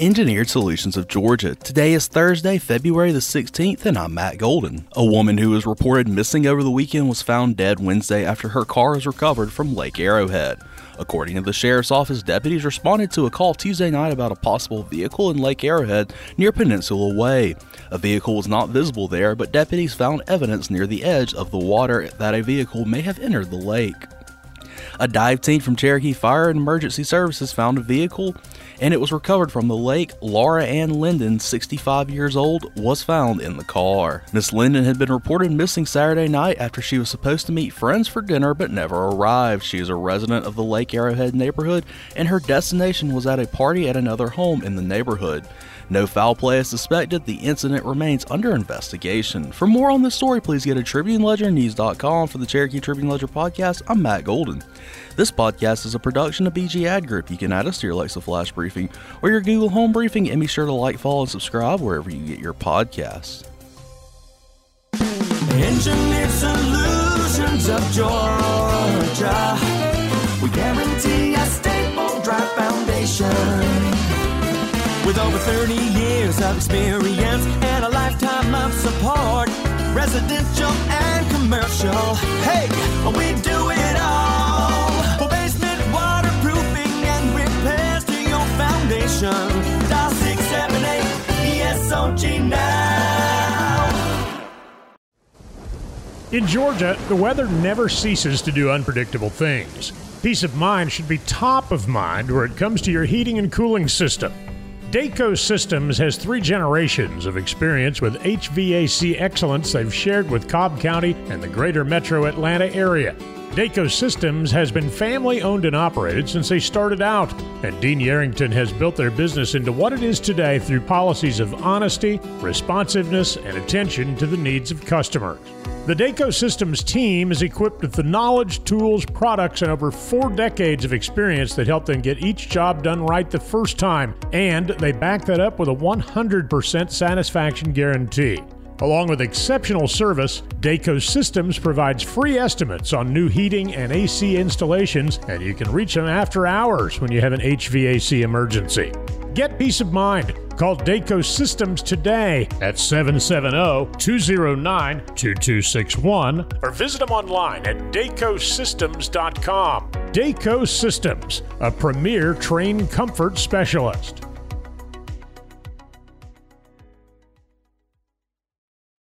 Engineered Solutions of Georgia. Today is Thursday, February the 16th, and I'm Matt Golden. A woman who was reported missing over the weekend was found dead Wednesday after her car was recovered from Lake Arrowhead. According to the sheriff's office, deputies responded to a call Tuesday night about a possible vehicle in Lake Arrowhead near Peninsula Way. A vehicle was not visible there, but deputies found evidence near the edge of the water that a vehicle may have entered the lake. A dive team from Cherokee Fire and Emergency Services found a vehicle and it was recovered from the lake. Laura Ann Linden, 65 years old, was found in the car. Miss Linden had been reported missing Saturday night after she was supposed to meet friends for dinner but never arrived. She is a resident of the Lake Arrowhead neighborhood and her destination was at a party at another home in the neighborhood. No foul play is suspected. The incident remains under investigation. For more on this story, please go to TribuneLedgerNews.com. For the Cherokee Tribune Ledger podcast, I'm Matt Golden. This podcast is a production of BG Ad Group. You can add us to your Alexa Flash Briefing or your Google Home Briefing, and be sure to like, follow, and subscribe wherever you get your podcasts. Engineered Solutions of Georgia. We guarantee a stable, dry foundation. With over 30 years of experience and a lifetime of support, residential and commercial. Hey, we foundation. Dial 678 ESOG now. In Georgia, the weather never ceases to do unpredictable things. Peace of mind should be top of mind where it comes to your heating and cooling system. Dayco Systems has three generations of experience with HVAC excellence they've shared with Cobb County and the greater metro Atlanta area. Dayco Systems has been family owned and operated since they started out, and Dean Yarrington has built their business into what it is today through policies of honesty, responsiveness, and attention to the needs of customers. The Dayco Systems team is equipped with the knowledge, tools, products, and over four decades of experience that help them get each job done right the first time, and they back that up with a 100% satisfaction guarantee. Along with exceptional service, Dayco Systems provides free estimates on new heating and AC installations, and you can reach them after hours when you have an HVAC emergency. Get peace of mind. Call Dayco Systems today at 770 209 2261 or visit them online at daycosystems.com. Dayco Systems, a premier Trane comfort specialist.